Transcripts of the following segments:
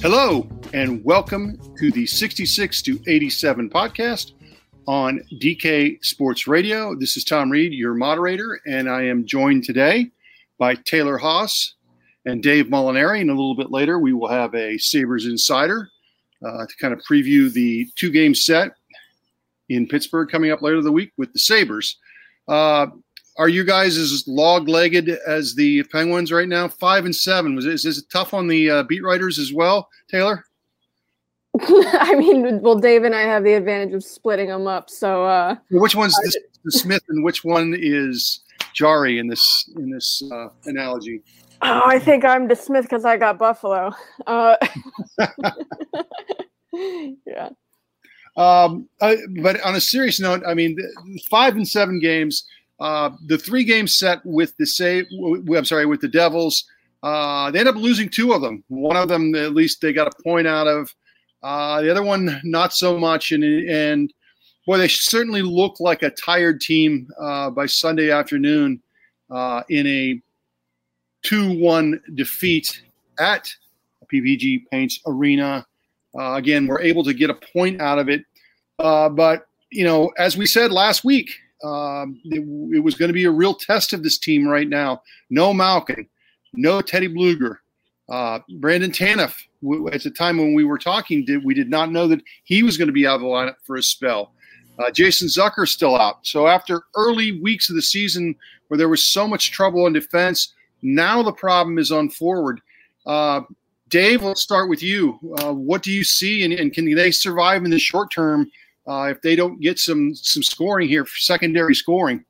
Hello, and welcome to the 66 to 87 podcast on DK Sports Radio. This is Tom Reed, your moderator, and I am joined today by Taylor Haas and Dave Molinari. And a little bit later, we will have a Sabres Insider uh, to kind of preview the two game set in Pittsburgh coming up later the week with the Sabres. Uh, are you guys as log legged as the Penguins right now? Five and seven. Was is, is it tough on the uh, beat writers as well, Taylor? I mean, well, Dave and I have the advantage of splitting them up. So, uh, which one's the, the Smith and which one is Jarry in this in this uh, analogy? Oh, I think I'm DeSmith because I got Buffalo. Uh, yeah. Um, uh, but on a serious note, I mean, five and seven games. Uh, the three game set with the say, I'm sorry, with the Devils, uh, they end up losing two of them. One of them, at least, they got a point out of. Uh, the other one, not so much. And and boy, they certainly look like a tired team uh, by Sunday afternoon uh, in a two-one defeat at PPG Paints Arena. Uh, again, we're able to get a point out of it. Uh, but, you know, as we said last week, um, it, it, was going to be a real test of this team right now. No Malkin, no Teddy Blueger, Uh, Brandon Tanev, at the time when we were talking, did, we did not know that he was going to be out of the lineup for a spell. Uh, Jason Zucker still out. So after early weeks of the season where there was so much trouble in defense, now the problem is on forward. Uh, Dave, let's start with you. Uh, what do you see, and, and, can they survive in the short term uh, if they don't get some some scoring here, secondary scoring?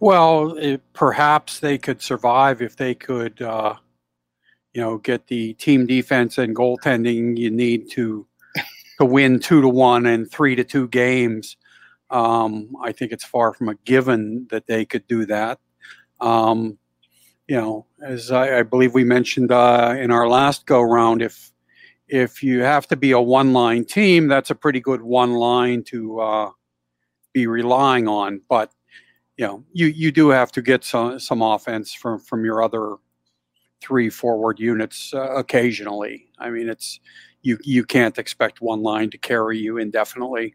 Well, it, perhaps they could survive if they could, uh, you know, get the team defense and goaltending you need to to win two to one and three to two games. Um, I think it's far from a given that they could do that. Um, you know, as I, I believe we mentioned uh, in our last go round, if if you have to be a one line team, that's a pretty good one line to uh, be relying on. But you know, you you do have to get some some offense from from your other three forward units uh, occasionally. I mean, it's you you can't expect one line to carry you indefinitely.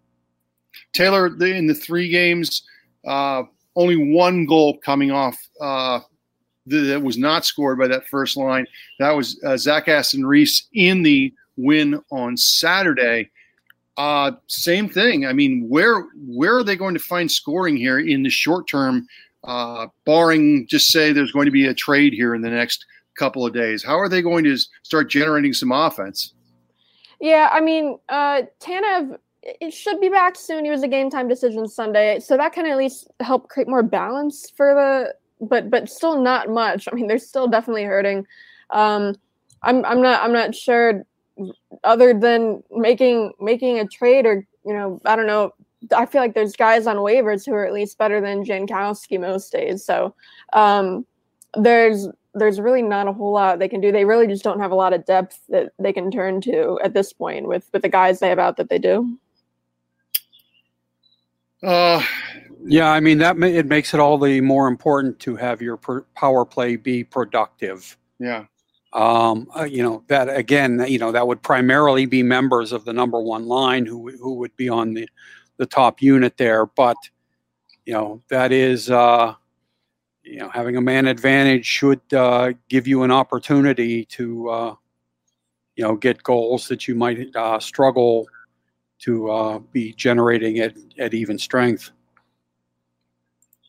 Taylor, in the three games, uh, only one goal coming off uh, that was not scored by that first line. That was uh, Zach Aston Reese in the win on Saturday. Uh, same thing. I mean, where where are they going to find scoring here in the short term, uh, barring just say there's going to be a trade here in the next couple of days? How are they going to start generating some offense? Yeah, I mean, uh, Tanev it should be back soon. He was a game time decision Sunday, so that can at least help create more balance for the but but still not much. I mean, they're still definitely hurting. Um, I'm I'm not I'm not sure. Other than making making a trade or you know I don't know. I feel like there's guys on waivers who are at least better than Jankowski most days. So um, there's there's really not a whole lot they can do. They really just don't have a lot of depth that they can turn to at this point with with the guys they have out that they do. Uh, yeah, I mean that it makes it all the more important to have your power play be productive. Yeah. Um, uh, you know that again. You know that would primarily be members of the number one line who who would be on the the top unit there. But you know that is uh, you know having a man advantage should uh, give you an opportunity to uh, you know get goals that you might uh, struggle to uh, be generating at, at even strength.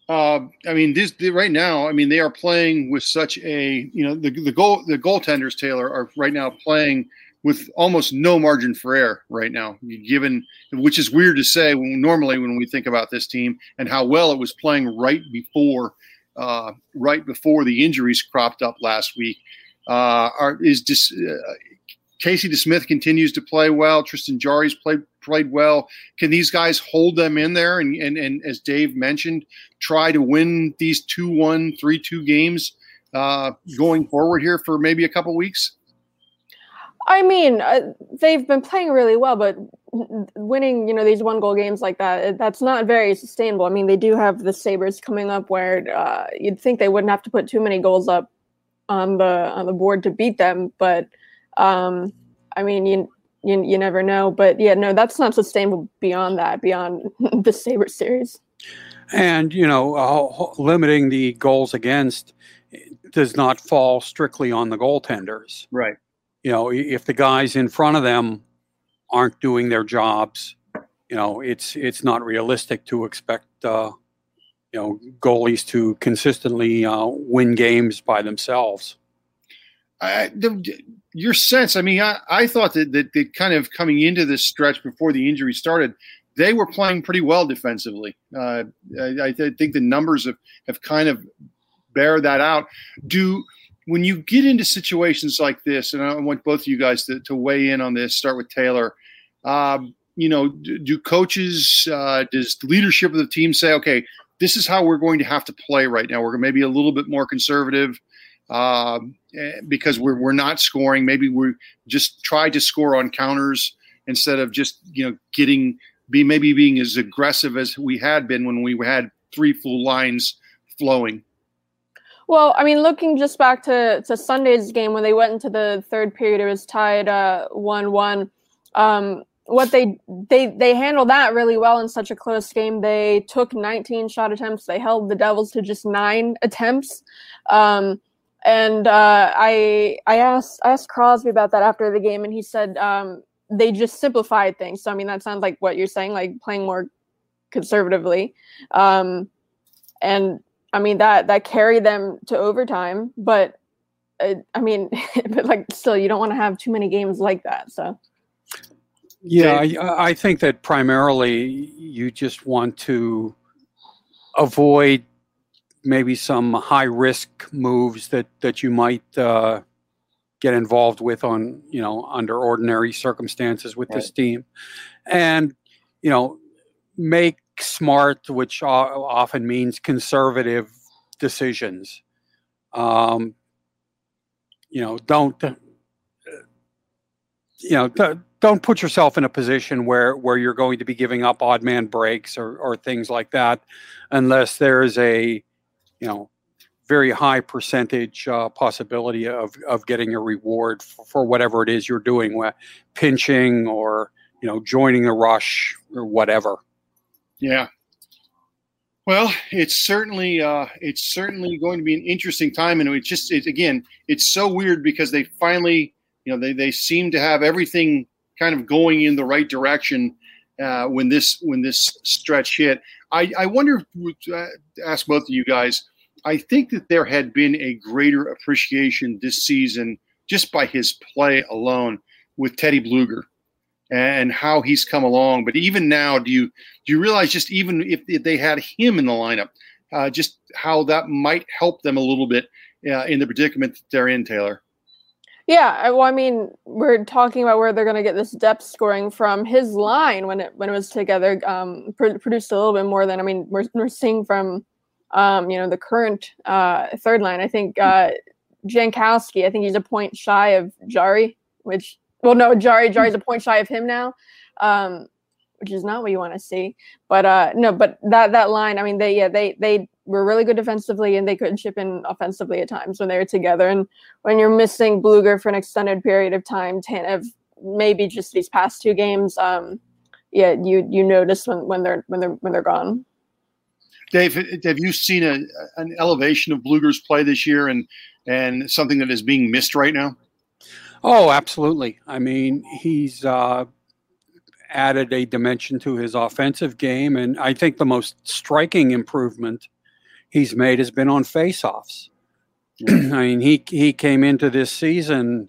Uh, I mean, this right now. I mean, they are playing with such a you know the the goal the goaltenders Taylor are right now playing with almost no margin for error right now. Given which is weird to say when, normally when we think about this team and how well it was playing right before uh, right before the injuries cropped up last week. Uh, are, is just Casey DeSmith continues to play well. Tristan Jarry's played played well. Can these guys hold them in there and, and, and as Dave mentioned, try to win these 2 1, 3 2 games uh, going forward here for maybe a couple weeks? I mean, uh, they've been playing really well, but winning, you know, these one goal games like that, that's not very sustainable. I mean, they do have the Sabres coming up where uh, you'd think they wouldn't have to put too many goals up on the on the board to beat them, but um, I mean, you you, you never know. But yeah, no, that's not sustainable beyond that, beyond the Sabre series. And, you know, uh, limiting the goals against does not fall strictly on the goaltenders. Right. You know, if the guys in front of them aren't doing their jobs, you know, it's it's not realistic to expect uh, you know goalies to consistently uh, win games by themselves. I, the, your sense, I mean, I, I thought that, that, that kind of coming into this stretch before the injury started, they were playing pretty well defensively. Uh, I, I, think the numbers have, have kind of bear that out. Do when you get into situations like this, and I want both of you guys to, to weigh in on this. Start with Taylor. Um, you know, do, do coaches, uh, does leadership of the team say, okay, this is how we're going to have to play right now? We're maybe a little bit more conservative eh, because we're we're not scoring. Maybe we just try to score on counters instead of just you know getting be maybe being as aggressive as we had been when we had three full lines flowing. Well, I mean, looking just back to, to Sunday's game when they went into the third period, it was tied uh, one one. Um, what they they they handled that really well in such a close game. They took 19 shot attempts. They held the Devils to just nine attempts. Um, and uh, I I asked I asked Crosby about that after the game, and he said um, they just simplified things. So I mean, that sounds like what you're saying, like playing more conservatively. Um, and I mean that that carried them to overtime, but uh, I mean, but like still, you don't want to have too many games like that. So. Yeah, I, I think that primarily you just want to avoid maybe some high risk moves that that you might uh, get involved with on you know under ordinary circumstances with right. this team, and you know make smart, which often means conservative decisions. Um, you know, don't you know don't put yourself in a position where where you're going to be giving up odd man breaks or or things like that unless there is a you know very high percentage uh, possibility of of getting a reward for, for whatever it is you're doing pinching or you know joining the rush or whatever. Yeah. Well, it's certainly uh, it's certainly going to be an interesting time, and it's just it, again, it's so weird because they finally, you know, they they seem to have everything kind of going in the right direction uh, when this when this stretch hit. I, I wonder, uh, ask both of you guys. I think that there had been a greater appreciation this season just by his play alone with Teddy Blueger and how he's come along. But even now, do you do you realize just even if, if they had him in the lineup, uh, just how that might help them a little bit uh, in the predicament that they're in, Taylor? Yeah, well, I mean, we're talking about where they're going to get this depth scoring from. His line when it when it was together um, pr- produced a little bit more than I mean we're we're seeing from um, you know the current uh, third line. I think uh, Jankowski. I think he's a point shy of Jarry, which well, no, Jarry Jarry's a point shy of him now. Um, which is not what you want to see. But uh, no, but that that line, I mean, they yeah they they were really good defensively and they couldn't chip in offensively at times when they were together. And when you're missing Blueger for an extended period of time, Tanev maybe just these past two games, um, yeah, you you notice when, when they're when they're when they're gone. Dave, have you seen a, an elevation of Blueger's play this year and and something that is being missed right now? Oh, absolutely. I mean, he's uh, added a dimension to his offensive game, and I think the most striking improvement he's made has been on faceoffs. I mean, he he came into this season,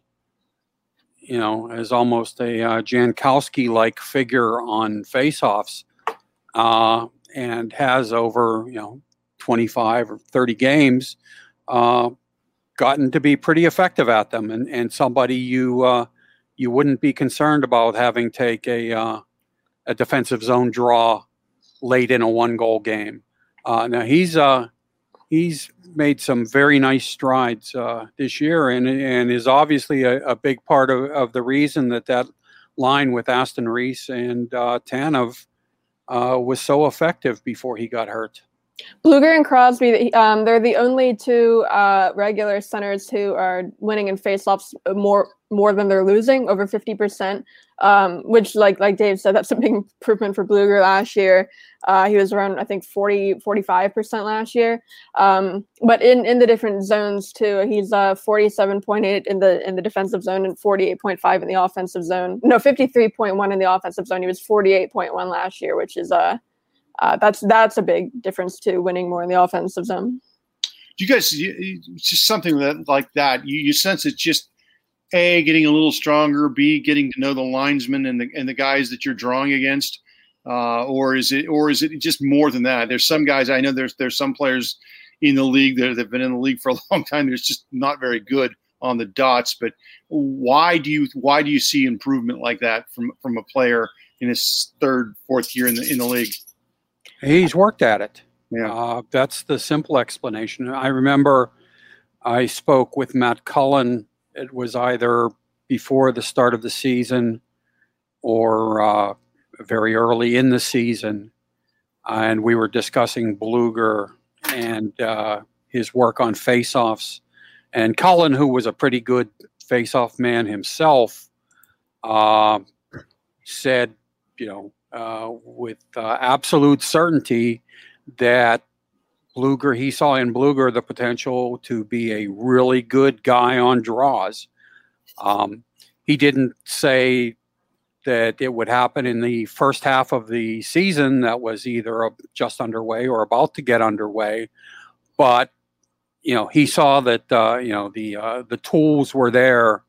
you know, as almost a uh, Jankowski like figure on faceoffs, uh, and has over you know twenty five or thirty games uh, gotten to be pretty effective at them, and and somebody you uh, you wouldn't be concerned about having take a uh, a defensive zone draw late in a one goal game. Uh, now he's uh, he's made some very nice strides uh, this year, and and is obviously a, a, big part of, of the reason that that line with Aston Reese and uh, Tanev uh, was so effective before he got hurt. Blueger and Crosby, um, they're the only two uh, regular centers who are winning in faceoffs more more than they're losing, over fifty percent. Um, which, like like Dave said, that's a big improvement for Blueger last year. Uh, he was around, I think, 40, 45 percent last year. Um, but in in the different zones too, he's uh, forty seven point eight in the in the defensive zone and forty eight point five in the offensive zone. No, fifty three point one in the offensive zone. He was forty eight point one last year, which is uh uh, that's that's a big difference to winning more in the offensive zone. You guys, you, just something that like that, you, you sense it's just a getting a little stronger, b getting to know the linesmen and the and the guys that you're drawing against, uh, or is it or is it just more than that? There's some guys I know there's there's some players in the league that have been in the league for a long time. There's just not very good on the dots. But why do you why do you see improvement like that from from a player in his third fourth year in the in the league? He's worked at it. Yeah. Uh, that's the simple explanation. I remember I spoke with Matt Cullen. It was either before the start of the season or uh, very early in the season. And we were discussing Blueger and uh, his work on faceoffs. And Cullen, who was a pretty good faceoff man himself, uh, said, you know, uh, with uh, absolute certainty that Blueger, he saw in Blueger the potential to be a really good guy on draws. Um, he didn't say that it would happen in the first half of the season that was either just underway or about to get underway, but you know he saw that uh, you know the uh, the tools were there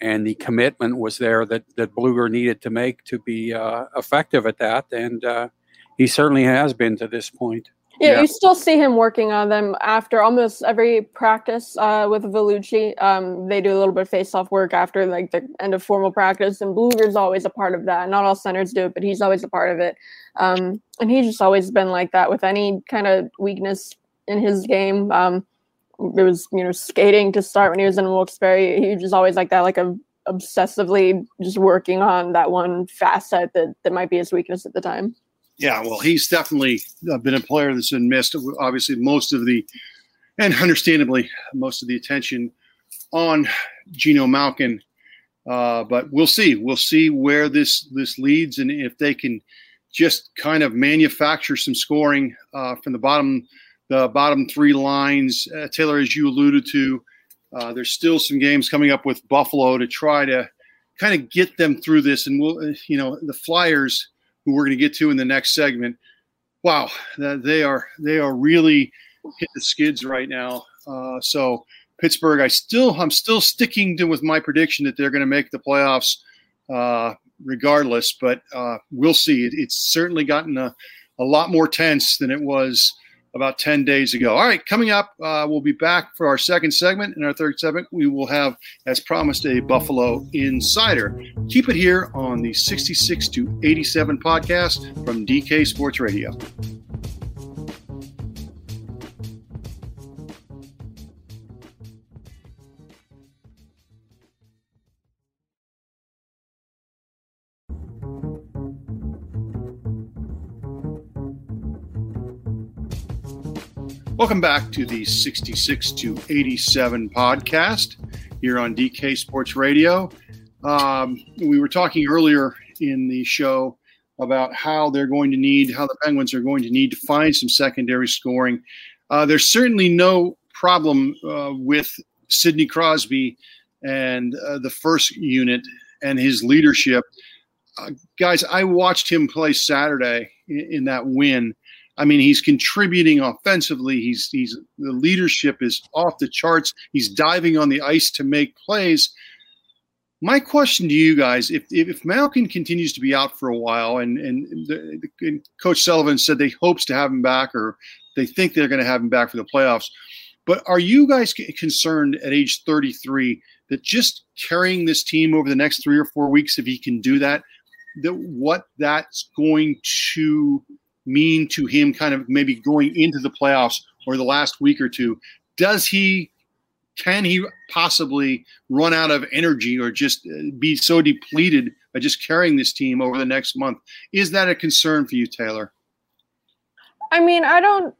and the commitment was there that that Blueger needed to make to be uh, effective at that, and uh, he certainly has been to this point. Yeah, yeah, you still see him working on them after almost every practice uh, with Vellucci. Um, they do a little bit of face-off work after like the end of formal practice, and Blueger's always a part of that. Not all centers do it, but he's always a part of it. Um, and he's just always been like that with any kind of weakness in his game. Um, it was you know skating to start when he was in Wilkes-Barre. He was just always like that, like a obsessively just working on that one facet that that might be his weakness at the time. Yeah, well, he's definitely uh, been a player that's been missed. Obviously, most of the and understandably most of the attention on Geno Malkin. Uh, but we'll see. We'll see where this this leads, and if they can just kind of manufacture some scoring uh, from the bottom the bottom three lines. Uh, Taylor, as you alluded to, uh, there's still some games coming up with Buffalo to try to kind of get them through this. And we'll, uh, you know, the Flyers, who we're going to get to in the next segment. Wow, they are they are really hit the skids right now. Uh, so Pittsburgh, I still I'm still sticking to with my prediction that they're going to make the playoffs uh, regardless. But uh, we'll see. It, it's certainly gotten a, a lot more tense than it was about 10 days ago. All right, coming up, uh, we'll be back for our second segment. In our third segment, we will have, as promised, a Buffalo Insider. Keep it here on the 66 to 87 podcast from DK Sports Radio. Welcome back to the 66 to 87 podcast here on DK Sports Radio. Um, we were talking earlier in the show about how they're going to need, how the Penguins are going to need to find some secondary scoring. Uh, there's certainly no problem uh, with Sidney Crosby and uh, the first unit and his leadership. Uh, guys, I watched him play Saturday in, in that win I mean, he's contributing offensively. He's he's the leadership is off the charts. He's diving on the ice to make plays. My question to you guys: If if Malkin continues to be out for a while, and and, the, and Coach Sullivan said they hopes to have him back, or they think they're going to have him back for the playoffs, but are you guys concerned at age 33 that just carrying this team over the next three or four weeks, if he can do that, that what that's going to mean to him kind of maybe going into the playoffs or the last week or two? Does he can he possibly run out of energy or just uh, be so depleted by just carrying this team over the next month? Is that a concern for you, Taylor? I mean, I don't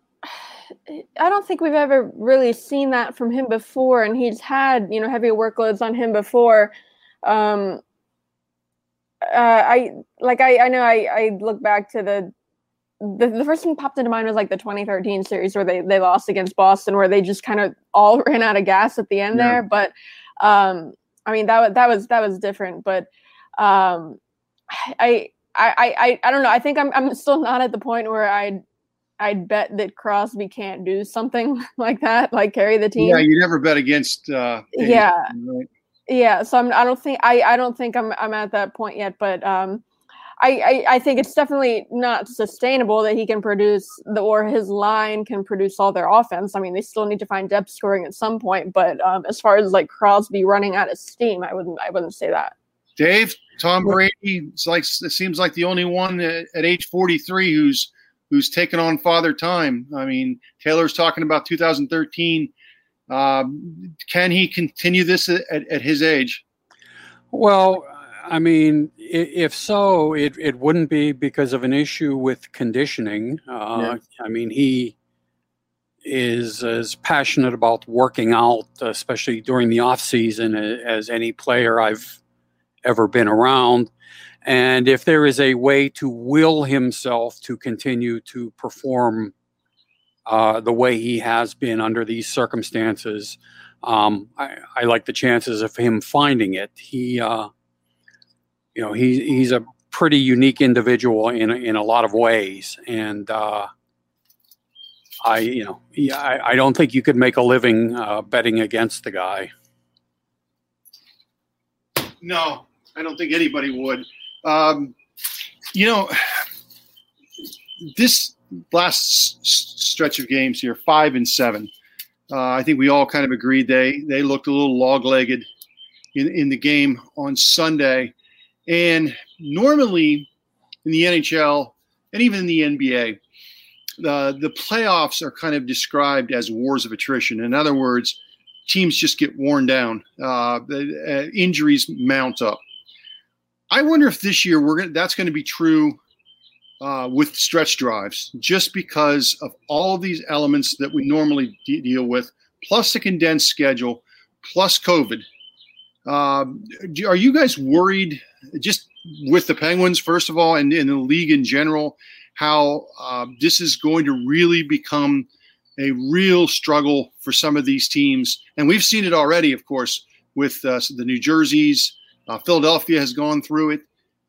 I don't think we've ever really seen that from him before, and he's had you know heavy workloads on him before. Um, uh, I like I I know I I look back to the the, the first thing popped into mind was like the 2013 series where they, they lost against Boston, where they just kind of all ran out of gas at the end yeah. there. But um, I mean that was that was that was different. But um, I, I I I don't know. I think I'm I'm still not at the point where I'd I'd bet that Crosby can't do something like that, like carry the team. Yeah, you never bet against. Uh, yeah, right? yeah. So I'm, I don't think I I don't think I'm I'm at that point yet, but um, I, I, I think it's definitely not sustainable that he can produce the or his line can produce all their offense. I mean, they still need to find depth scoring at some point, but um, as far as like Crosby running out of steam, I wouldn't I wouldn't say that. Dave, Tom Brady, it's like it seems like the only one at, at age 43 who's who's taken on father time. I mean, Taylor's talking about 2013. Um, can he continue this at, at his age? Well, I mean, if so, it, it wouldn't be because of an issue with conditioning. Uh, yeah. I mean, he is as passionate about working out, especially during the off season, as any player I've ever been around. And if there is a way to will himself to continue to perform uh, the way he has been under these circumstances, um, I, I, like the chances of him finding it. He, uh, you know, he, he's a pretty unique individual in in a lot of ways, and uh, I, you know, I, I don't think you could make a living uh, betting against the guy. No, I don't think anybody would. Um, you know, this last s- stretch of games here, five and seven. Uh, I think we all kind of agreed they they looked a little log-legged in in the game on Sunday, and normally in the NHL and even in the NBA, the the playoffs are kind of described as wars of attrition. In other words, teams just get worn down, uh, uh, injuries mount up. I wonder if this year we're gonna, that's going to be true uh, with stretch drives, just because of all of these elements that we normally de- deal with, plus the condensed schedule, plus COVID. Um, are you guys worried, just with the Penguins, first of all, and in the league in general, how uh, this is going to really become a real struggle for some of these teams? And we've seen it already, of course, with uh, the New Jerseys, uh, Philadelphia has gone through it.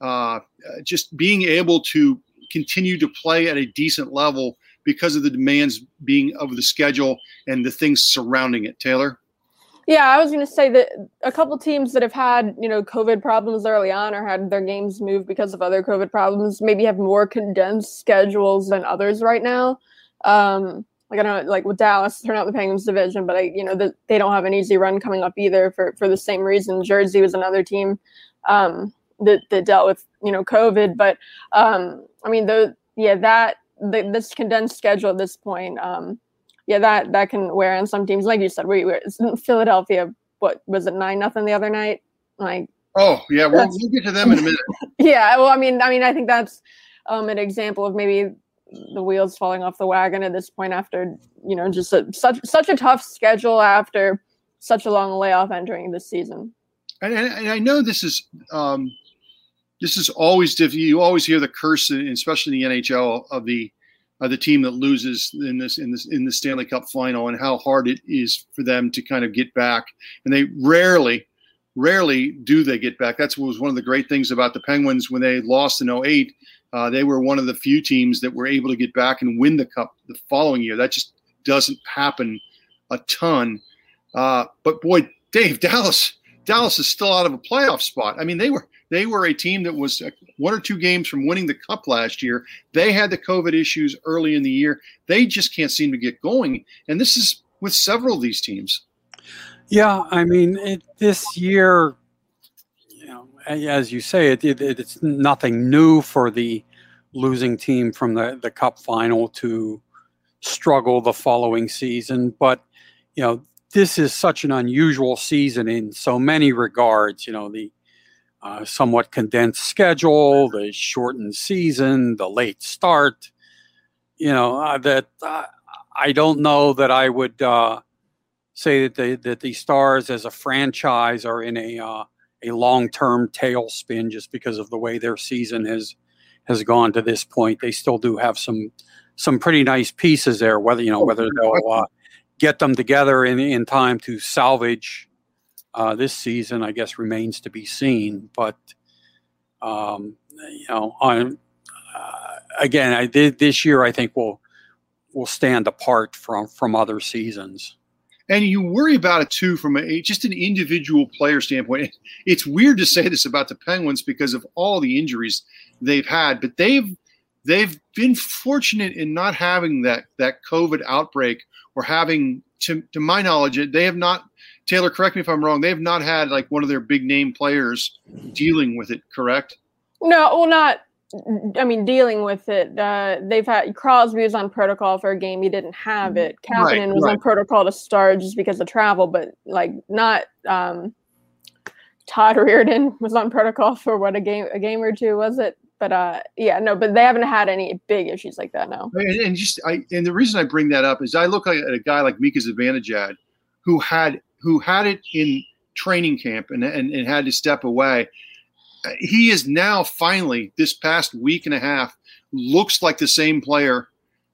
Uh, just being able to continue to play at a decent level because of the demands being of the schedule and the things surrounding it. Taylor. Yeah, I was going to say that a couple teams that have had you know COVID problems early on or had their games moved because of other COVID problems maybe have more condensed schedules than others right now. Um, like I don't know, like with Dallas, they're not the Penguins division, but I, you know, the, they don't have an easy run coming up either for for the same reason. Jersey was another team um, that that dealt with you know COVID, but um, I mean, the yeah that the, this condensed schedule at this point, um, yeah, that that can wear on some teams. Like you said, we were Philadelphia. What was it? Nine nothing the other night. Like oh yeah, we'll, we'll get to them in a minute. yeah, well, I mean, I mean, I think that's um, an example of maybe the wheels falling off the wagon at this point after you know just a, such such a tough schedule after such a long layoff entering this season. And, and I know this is um, this is always difficult. You always hear the curse, especially in the NHL, of the of the team that loses in this in this in the Stanley Cup final, and how hard it is for them to kind of get back. And they rarely, rarely do they get back. That's what was one of the great things about the Penguins when they lost in 08 uh, they were one of the few teams that were able to get back and win the cup the following year. That just doesn't happen a ton. Uh, but boy, Dave, Dallas, Dallas is still out of a playoff spot. I mean, they were they were a team that was uh, one or two games from winning the cup last year. They had the COVID issues early in the year. They just can't seem to get going, and this is with several of these teams. Yeah, I mean, it, this year you know, as you say, it, it, it's nothing new for the losing team from the, the cup final to struggle the following season. But, you know, this is such an unusual season in so many regards. You know, the uh, somewhat condensed schedule, the shortened season, the late start. You know, uh, that uh, I don't know that I would uh, say that the that the Stars as a franchise are in a uh, a long term tailspin just because of the way their season has has gone to this point. They still do have some some pretty nice pieces there. Whether you know Oh, whether they'll uh, get them together in in time to salvage uh, this season, I guess remains to be seen. But um, you know, on uh, again, I did this year. I think will will stand apart from from other seasons. And you worry about it too from a, just an individual player standpoint. It's weird to say this about the Penguins because of all the injuries they've had, but they've they've been fortunate in not having that that COVID outbreak or having, to, to my knowledge, they have not. Taylor, correct me if I'm wrong. They have not had like one of their big name players dealing with it. Correct? No, well, not. I mean, dealing with it. Uh, they've had Crosby was on protocol for a game. He didn't have it. Right, Kapanen was right. on protocol to start just because of travel, but like not. Um, Todd Reirden was on protocol for what a game, a game or two was it? But uh, yeah, no, but they haven't had any big issues like that. No. And, and just I and the reason I bring that up is I look at a guy like Mika Zibanejad, who had who had it in training camp and, and, and had to step away. He is now finally this past week and a half looks like the same player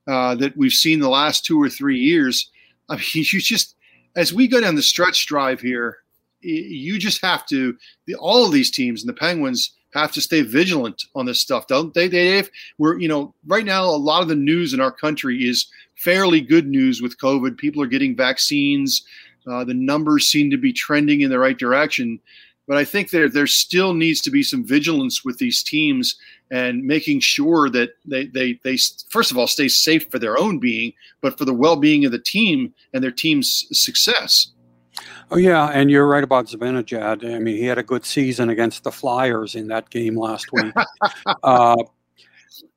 uh, that we've seen the last two or three years. I mean, you just as we go down the stretch drive here, you just have to. The, all of these teams and the Penguins have to stay vigilant on this stuff, don't they, Dave? We're you know right now a lot of the news in our country is fairly good news with COVID. People are getting vaccines. Uh, the numbers seem to be trending in the right direction. But I think there there still needs to be some vigilance with these teams and making sure that they, they they first of all stay safe for their own being, but for the well being of the team and their team's success. Oh yeah, and you're right about Zibanejad. I mean, he had a good season against the Flyers in that game last week. uh,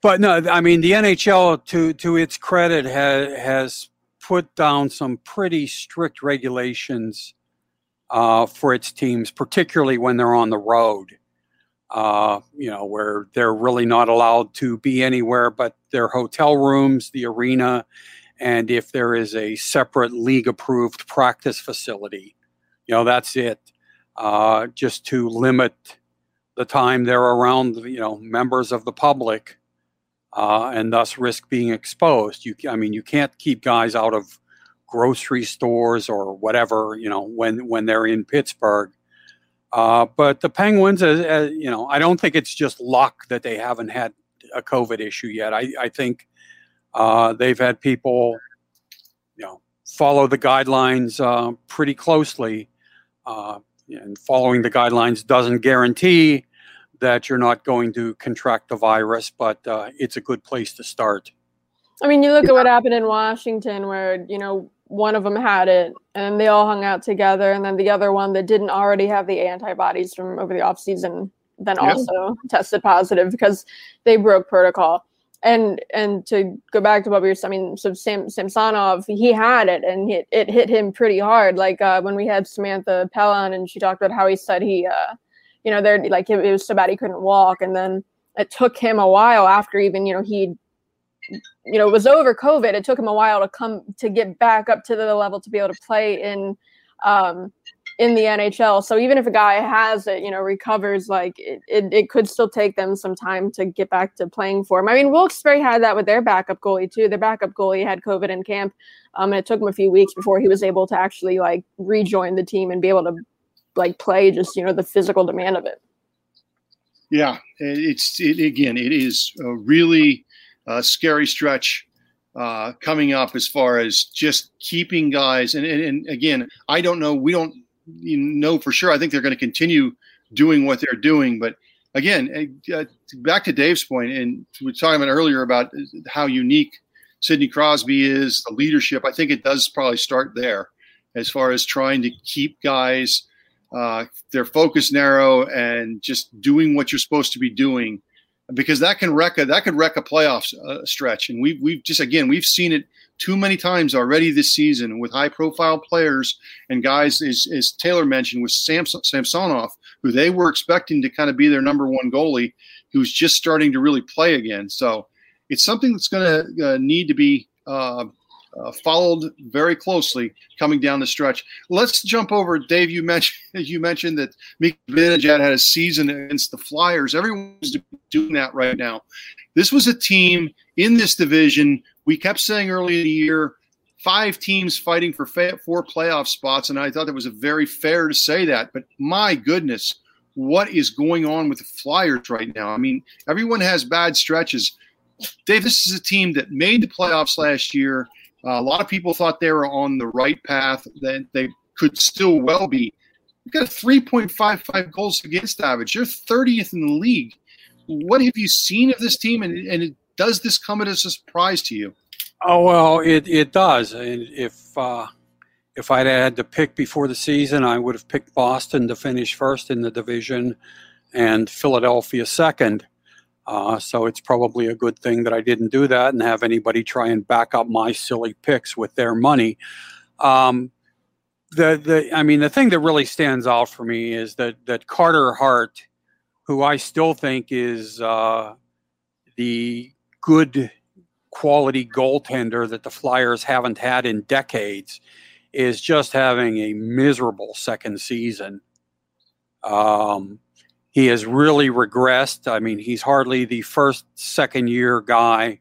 but no, I mean the NHL, to to its credit, has has put down some pretty strict regulations uh, for its teams, particularly when they're on the road. Uh, you know, where they're really not allowed to be anywhere but their hotel rooms, the arena, and if there is a separate league approved practice facility, you know, that's it. Uh, just to limit the time they're around, you know, members of the public, uh, and thus risk being exposed. You, I mean, you can't keep guys out of grocery stores or whatever, you know, when when they're in Pittsburgh. Uh, but the Penguins, uh, you know, I don't think it's just luck that they haven't had a COVID issue yet. I, I think uh, they've had people, you know, follow the guidelines uh, pretty closely. Uh, and following the guidelines doesn't guarantee that you're not going to contract the virus, but uh, it's a good place to start. I mean, you look at what happened in Washington, where you know one of them had it, and they all hung out together, and then the other one that didn't already have the antibodies from over the off season, then Yeah. also tested positive because they broke protocol. And and to go back to what we were, I mean, so Sam Samsonov, he had it, and it, it hit him pretty hard. Like uh, when we had Samantha Pell on, and she talked about how he said he, uh, you know, there like it, was so bad he couldn't walk, and then it took him a while after even you know he you know, was over COVID. It took him a while to come to get back up to the level to be able to play in um, in the NHL. So even if a guy has it, you know, recovers, like it, it, it could still take them some time to get back to playing for him. I mean, Wilkes-Barre had that with their backup goalie too. Their backup goalie had COVID in camp, um, and it took him a few weeks before he was able to actually like rejoin the team and be able to like play just you know the physical demand of it. Yeah, it's it, again, it is a really uh, scary stretch uh, coming up as far as just keeping guys. And, and, and again, I don't know. We don't know for sure. I think they're going to continue doing what they're doing. But again, uh, back to Dave's point, and we were talking about earlier about how unique Sidney Crosby is, the leadership. I think it does probably start there as far as trying to keep guys uh, their focus narrow and just doing what you're supposed to be doing because that can wreck a that could wreck a playoff uh, stretch. And we've we've just again we've seen it too many times already this season with high profile players and guys as, as Taylor mentioned with Samson, Samsonov who they were expecting to kind of be their number one goalie who's just starting to really play again. So it's something that's going to uh, need to be uh, uh, followed very closely coming down the stretch. Let's jump over, Dave. You mentioned you mentioned that Mika had a season against the Flyers. Everyone's doing that right now. This was a team in this division. We kept saying early in the year, five teams fighting for four playoff spots, and I thought that was a very fair to say that. But my goodness, what is going on with the Flyers right now? I mean, everyone has bad stretches. Dave, this is a team that made the playoffs last year. Uh, a lot of people thought they were on the right path, that they could still well be. You've got 3.55 goals against average. You're 30th in the league. What have you seen of this team, and, and does this come as a surprise to you? Oh well, it, it does. And if uh, if I'd had to pick before the season, I would have picked Boston to finish first in the division, and Philadelphia second. Uh, so it's probably a good thing that I didn't do that and have anybody try and back up my silly picks with their money. Um, the the I mean the thing that really stands out for me is that that Carter Hart, who I still think is uh, the good quality goaltender that the Flyers haven't had in decades, is just having a miserable second season. Um, he has really regressed. I mean, he's hardly the first, second year guy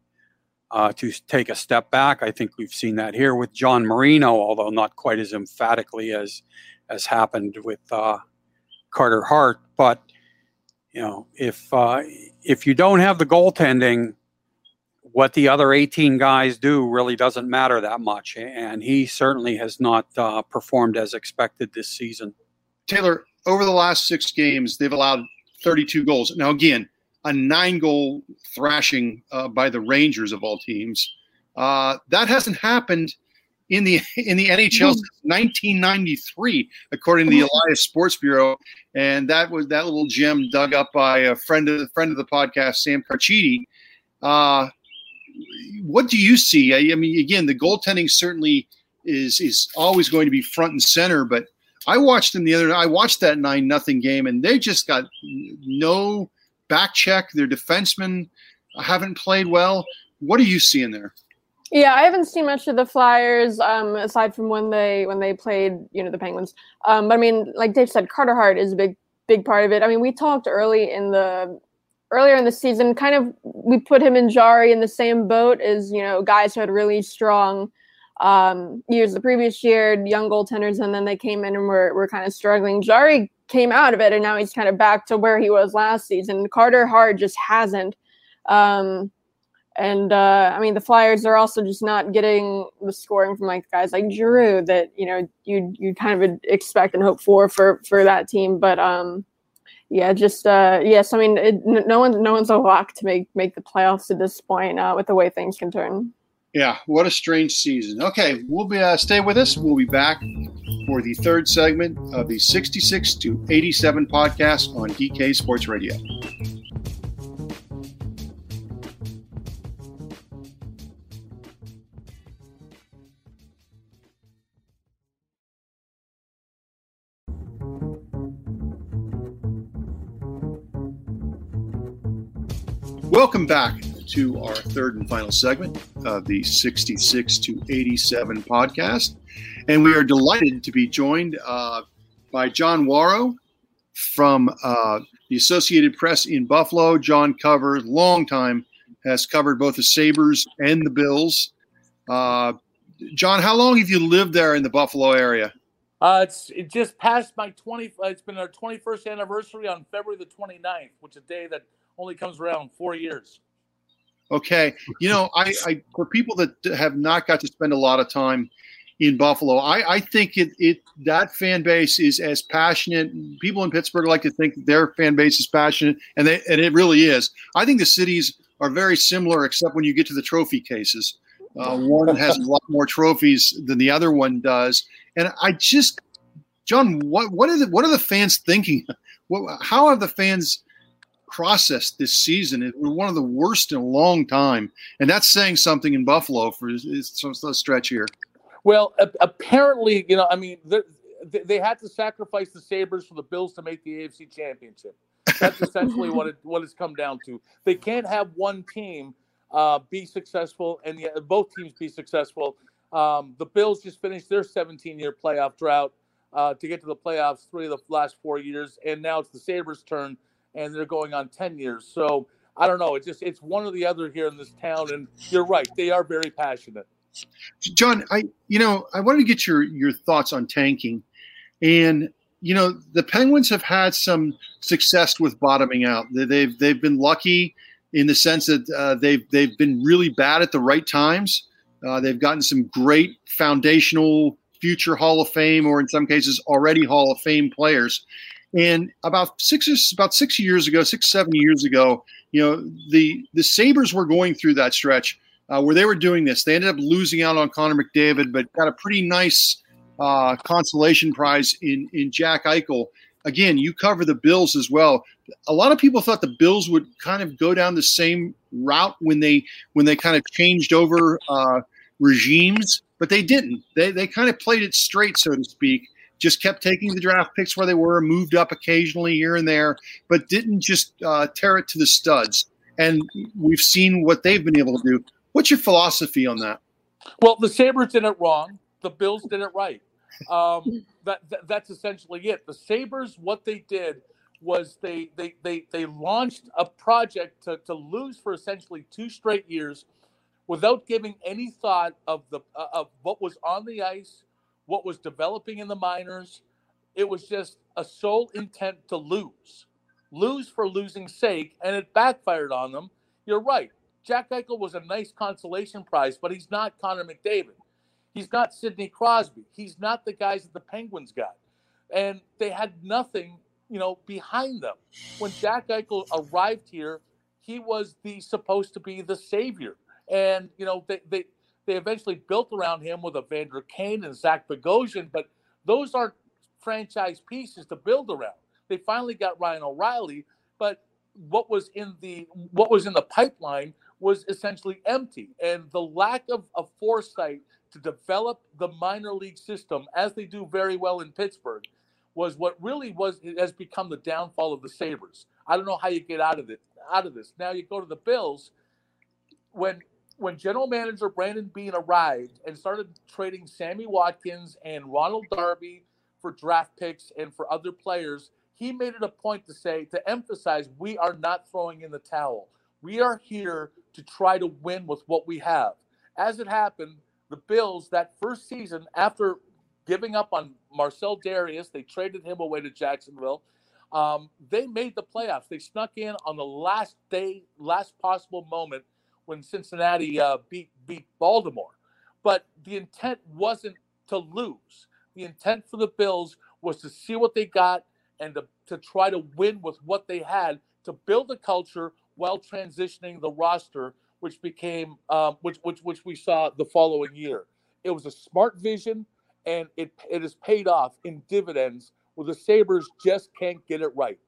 uh, to take a step back. I think we've seen that here with John Marino, although not quite as emphatically as as happened with uh, Carter Hart. But you know, if uh, if you don't have the goaltending, what the other 18 guys do really doesn't matter that much. And he certainly has not uh, performed as expected this season. Taylor, over the last six games, they've allowed 32 goals. Now, again, a nine goal thrashing uh, by the Rangers of all teams. Uh, that hasn't happened in the in the NHL since 1993, according to the Elias Sports Bureau. And that was that little gem dug up by a friend of the friend of the podcast, Sam Carchidi. Uh, what do you see? I, I mean, again, the goaltending certainly is is always going to be front and center, but I watched them the other. Night. I watched that nine nothing game, and they just got no back check. Their defensemen haven't played well. What are you seeing there? Yeah, I haven't seen much of the Flyers um, aside from when they when they played, you know, the Penguins. Um, but I mean, like Dave said, Carter Hart is a big big part of it. I mean, we talked early in the earlier in the season, kind of we put him and Jarry in the same boat as you know guys who had really strong um, years the previous year, young goaltenders, and then they came in and were, were kind of struggling. Jarry came out of it, and now he's kind of back to where he was last season. Carter Hart just hasn't. Um, and uh, I mean, the Flyers are also just not getting the scoring from like guys like Giroux that you know you you kind of expect and hope for for for that team. But um, yeah, just uh, yes, I mean, it, no one no one's a lock to make make the playoffs at this point uh, with the way things can turn. Yeah, what a strange season. Okay, we'll be uh, stay with us. We'll be back for the third segment of the 66 to 87 podcast on DK Sports Radio. Welcome back to our third and final segment of the 66 to 87 podcast. And we are delighted to be joined uh, by John Wawrow from uh, the Associated Press in Buffalo. John covers, long time, has covered both the Sabres and the Bills. Uh, John, how long have you lived there in the Buffalo area? Uh, it's it just passed my 20. It's been our 21st anniversary on February the 29th, which is a day that only comes around four years. Okay, you know, I, I for people that have not got to spend a lot of time in Buffalo, I, I think it, it that fan base is as passionate. People in Pittsburgh like to think their fan base is passionate, and they and it really is. I think the cities are very similar, except when you get to the trophy cases. Uh, one has a lot more trophies than the other one does, and I just, John, what what are the what are the fans thinking? What, how have the fans process this season. It was one of the worst in a long time, and that's saying something in Buffalo for a stretch here. Well, apparently, you know, I mean, they had to sacrifice the Sabres for the Bills to make the AFC Championship. That's essentially what it what it's come down to. They can't have one team uh, be successful and the, both teams be successful Um, the Bills just finished their 17 year playoff drought uh, to get to the playoffs three of the last four years, and now it's the Sabres' turn, and they're going on 10 years. So I don't know. It's just it's one or the other here in this town, and you're right. They are very passionate. John, I you know I wanted to get your your thoughts on tanking, and you know the Penguins have had some success with bottoming out. They've they've been lucky in the sense that uh, they've they've been really bad at the right times. Uh, they've gotten some great foundational future Hall of Fame, or in some cases already Hall of Fame players. And about six about six years ago, six seven years ago, you know the the Sabres were going through that stretch uh, where they were doing this. They ended up losing out on Connor McDavid, but got a pretty nice uh, consolation prize in in Jack Eichel. Again, you cover the Bills as well. A lot of people thought the Bills would kind of go down the same route when they when they kind of changed over uh, regimes, but they didn't. They they kind of played it straight, so to speak. Just kept taking the draft picks where they were, moved up occasionally here and there, but didn't just uh, tear it to the studs. And we've seen what they've been able to do. What's your philosophy on that? Well, the Sabres did it wrong. The Bills did it right. Um, that, that, that's essentially it. The Sabres, what they did was they they they they launched a project to, to lose for essentially two straight years without giving any thought of the uh, of what was on the ice, what was developing in the minors. It was just a sole intent to lose, lose for losing sake, and it backfired on them. You're right. Jack Eichel was a nice consolation prize, but he's not Connor McDavid. He's not Sidney Crosby. He's not the guys that the Penguins got. And they had nothing, you know, behind them. When Jack Eichel arrived here, he was the supposed to be the savior. And, you know, they they, they eventually built around him with Evander Kane and Zach Bogosian, but those aren't franchise pieces to build around. They finally got Ryan O'Reilly, but what was in the what was in the pipeline was essentially empty. And the lack of, of foresight to develop the minor league system, as they do very well in Pittsburgh, was what really was has become the downfall of the Sabres. I don't know how you get out of it out of this. Now you go to the Bills. When when general manager Brandon Beane arrived and started trading Sammy Watkins and Ronald Darby for draft picks and for other players, he made it a point to say to emphasize we are not throwing in the towel. We are here to try to win with what we have. As it happened, the Bills that first season, after giving up on Marcell Dareus, they traded him away to Jacksonville. Um, they made the playoffs. They snuck in on the last day, last possible moment when Cincinnati uh, beat beat Baltimore. But the intent wasn't to lose. The intent for the Bills was to see what they got and to, to try to win with what they had to build a culture while transitioning the roster, which became um, which which which we saw the following year. It was a smart vision, and it it has paid off in dividends. Where the Sabres just can't get it right.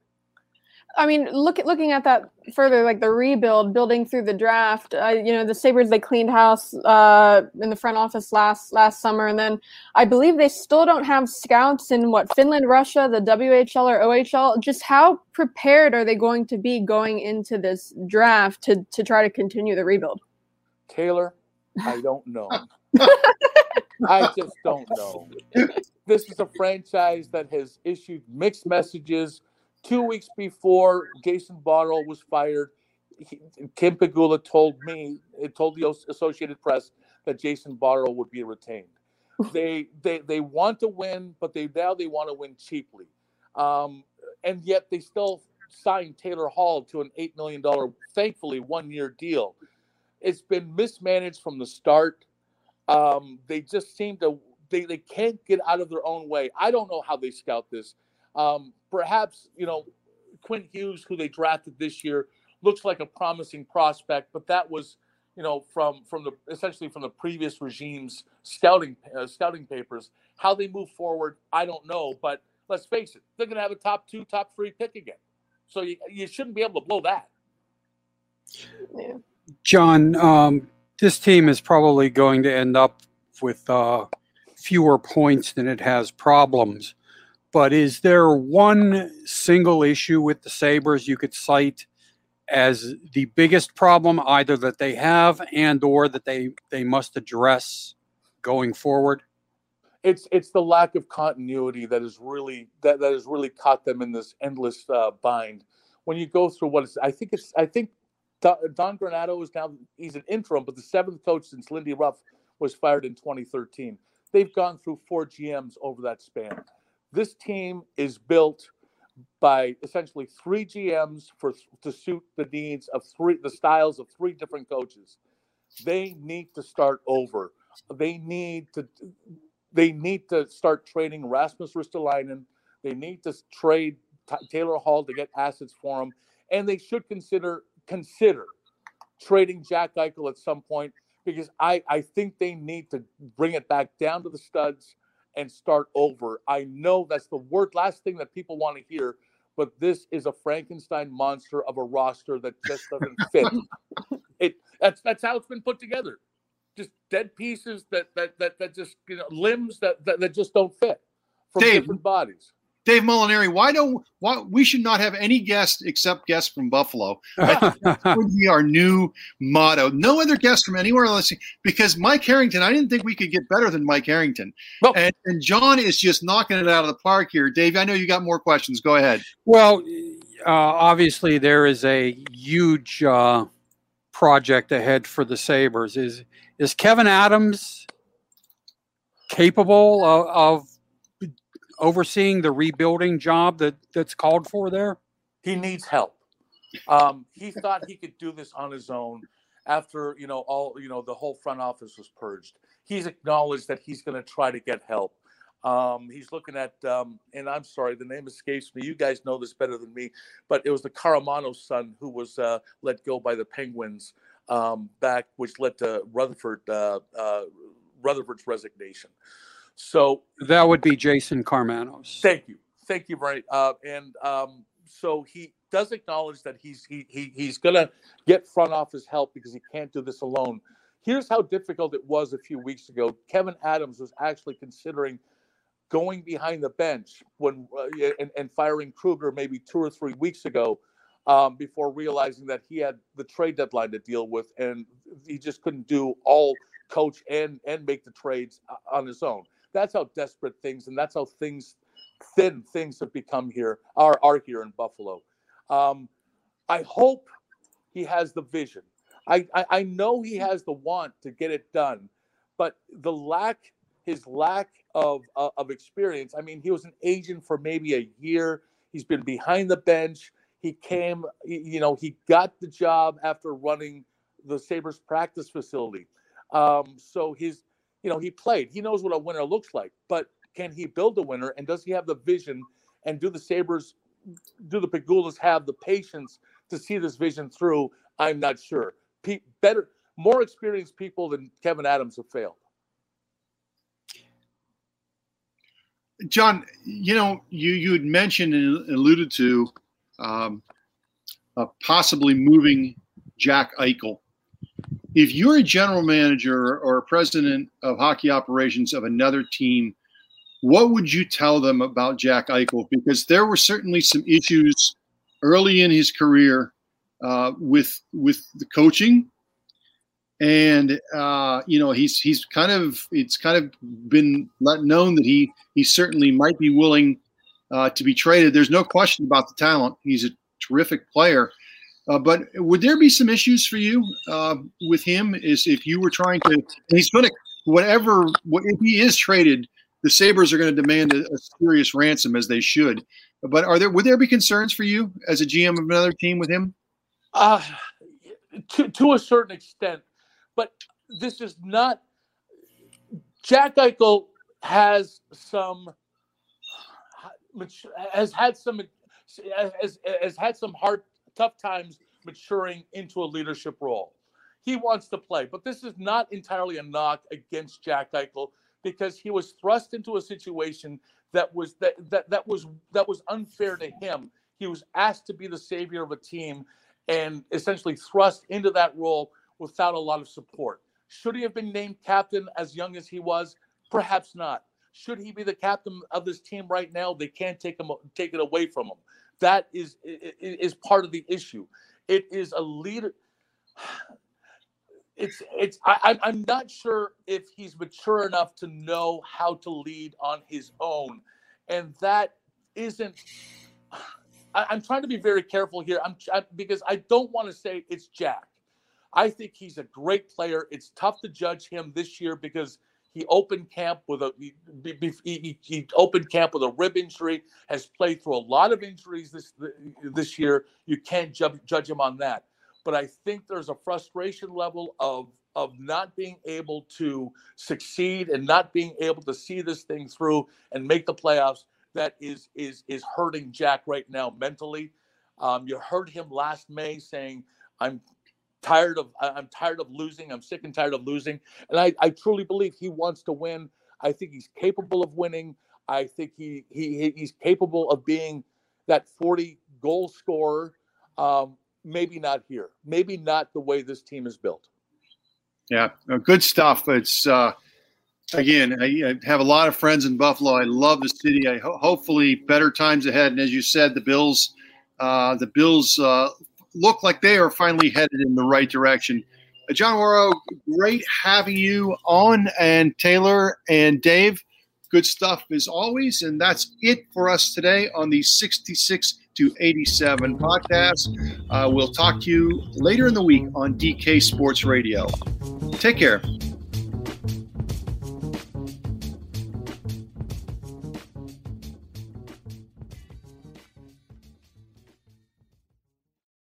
I mean, look at looking at that further, like the rebuild, building through the draft. Uh, you know, the Sabres they cleaned house uh, in the front office last last summer, and then I believe they still don't have scouts in what Finland, Russia, the WHL or OHL. Just how prepared are they going to be going into this draft to to try to continue the rebuild? Taylor, I don't know. I just don't know. This is a franchise that has issued mixed messages two weeks before Jason Botterill was fired, he, Kim Pegula told me, it told the Associated Press that Jason Botterill would be retained. they they they want to win, but they now they want to win cheaply, um, and yet they still signed Taylor Hall to an eight million dollar, thankfully one year deal. It's been mismanaged from the start. Um, they just seem to they, they can't get out of their own way. I don't know how they scout this. Um, perhaps you know Quinn Hughes, who they drafted this year, looks like a promising prospect, but that was you know from from the essentially from the previous regime's scouting uh, scouting papers. How they move forward, I don't know, but let's face it, they're going to have a top two, top three pick again, so you you shouldn't be able to blow that. John, um, this team is probably going to end up with uh, fewer points than it has problems. But is there one single issue with the Sabres you could cite as the biggest problem, either that they have and or that they, they must address going forward? It's it's the lack of continuity that is really that, that has really caught them in this endless uh, bind. When you go through what is, I think it's I think Don Granato is now he's an interim, but the seventh coach since Lindy Ruff was fired in 2013. They've gone through four GMs over that span. This team is built by essentially three GMs for to suit the needs of three the styles of three different coaches. They need to start over. They need to they need to start trading Rasmus Ristolainen. They need to trade T- Taylor Hall to get assets for him, and they should consider consider trading Jack Eichel at some point because I I think they need to bring it back down to the studs and start over. I know that's the word last thing that people want to hear, but this is a Frankenstein monster of a roster that just doesn't fit. it that's that's how it's been put together. Just dead pieces that that that, that just you know limbs that, that, that just don't fit from Dave, different bodies. Dave Molinari, why don't why we should not have any guests except guests from Buffalo? That would be our new motto. No other guests from anywhere else because Mike Harrington. I didn't think we could get better than Mike Harrington, and, and, John is just knocking it out of the park here. Dave, I know you got more questions. Go ahead. Well, uh, obviously there is a huge uh, project ahead for the Sabres. Is is Kevyn Adams capable of, of overseeing the rebuilding job that that's called for there? He needs help. Um, he thought he could do this on his own after you know all you know the whole front office was purged. He's acknowledged that he's going to try to get help. Um, he's looking at, um, and I'm sorry, the name escapes me. You guys know this better than me, but it was the Caramano son who was uh, let go by the Penguins um, back, which led to Rutherford uh, uh, Rutherford's resignation. So that would be Jason Karmanos. Thank you, thank you very. Uh, and um, so he does acknowledge that he's he, he he's gonna get front office help because he can't do this alone. Here's how difficult it was a few weeks ago. Kevyn Adams was actually considering going behind the bench when uh, and, and firing Krueger maybe two or three weeks ago um, before realizing that he had the trade deadline to deal with and he just couldn't do all coach and and make the trades on his own. That's how desperate things and that's how things thin things have become here are are here in Buffalo. Um, I hope he has the vision. I, I, I know he has the want to get it done, but the lack his lack of uh, of experience. I mean, he was an agent for maybe a year. He's been behind the bench. He came, you know, he got the job after running the Sabres practice facility. Um, so he's you know, he played. He knows what a winner looks like. But can he build a winner? And does he have the vision? And do the Sabres, do the Pegulas have the patience to see this vision through? I'm not sure. Pe- better, more experienced people than Kevyn Adams have failed. John, you know, you you had mentioned and alluded to um, uh, possibly moving Jack Eichel if you're a general manager or a president of hockey operations of another team, what would you tell them about Jack Eichel? Because there were certainly some issues early in his career uh, with with the coaching, and uh, you know he's he's kind of it's kind of been let known that he he certainly might be willing uh, to be traded. There's no question about the talent. He's a terrific player. Uh, but would there be some issues for you uh, with him? Is if you were trying to, he's going to whatever if he is traded, the Sabres are going to demand a, a, serious ransom as they should. But are there would there be concerns for you as a GM of another team with him? Uh, to to a certain extent, but this is not. Jack Eichel has some has had some has, has had some hard tough times maturing into a leadership role. He wants to play, but this is not entirely a knock against Jack Eichel because he was thrust into a situation that was that that, that was that was unfair to him. He was asked to be the savior of a team and essentially thrust into that role without a lot of support. Should he have been named captain as young as he was? Perhaps not. Should he be the captain of this team right now? They can't take him take it away from him. That is is part of the issue. It is a leader. it's it's I, I'm not sure if he's mature enough to know how to lead on his own, and that isn't. I, am trying to be very careful here. I'm I, because I don't want to say it's Jack. I think he's a great player. It's tough to judge him this year because he opened camp with a he, he, he, opened camp with a rib injury. Has played through a lot of injuries this this year. You can't ju- judge him on that but I think there's a frustration level of of not being able to succeed and not being able to see this thing through and make the playoffs that is is is hurting Jack right now mentally. Um, you heard him last May saying, "I'm tired of I'm tired of losing. I'm sick and tired of losing." And I, I truly believe he wants to win. I think he's capable of winning. I think he he he's capable of being that 40 goal scorer. Um, maybe not here. Maybe not the way this team is built. Yeah, good stuff. It's uh, again, I, I, have a lot of friends in Buffalo. I love the city. I ho- hopefully better times ahead. And as you said, the Bills, uh, the Bills uh, look like they are finally headed in the right direction. Uh, John Wawrow, great having you on, and Taylor and Dave. Good stuff as always. And that's it for us today on the 66 to 87 podcast. Uh, we'll talk to you later in the week on DK Sports Radio. Take care.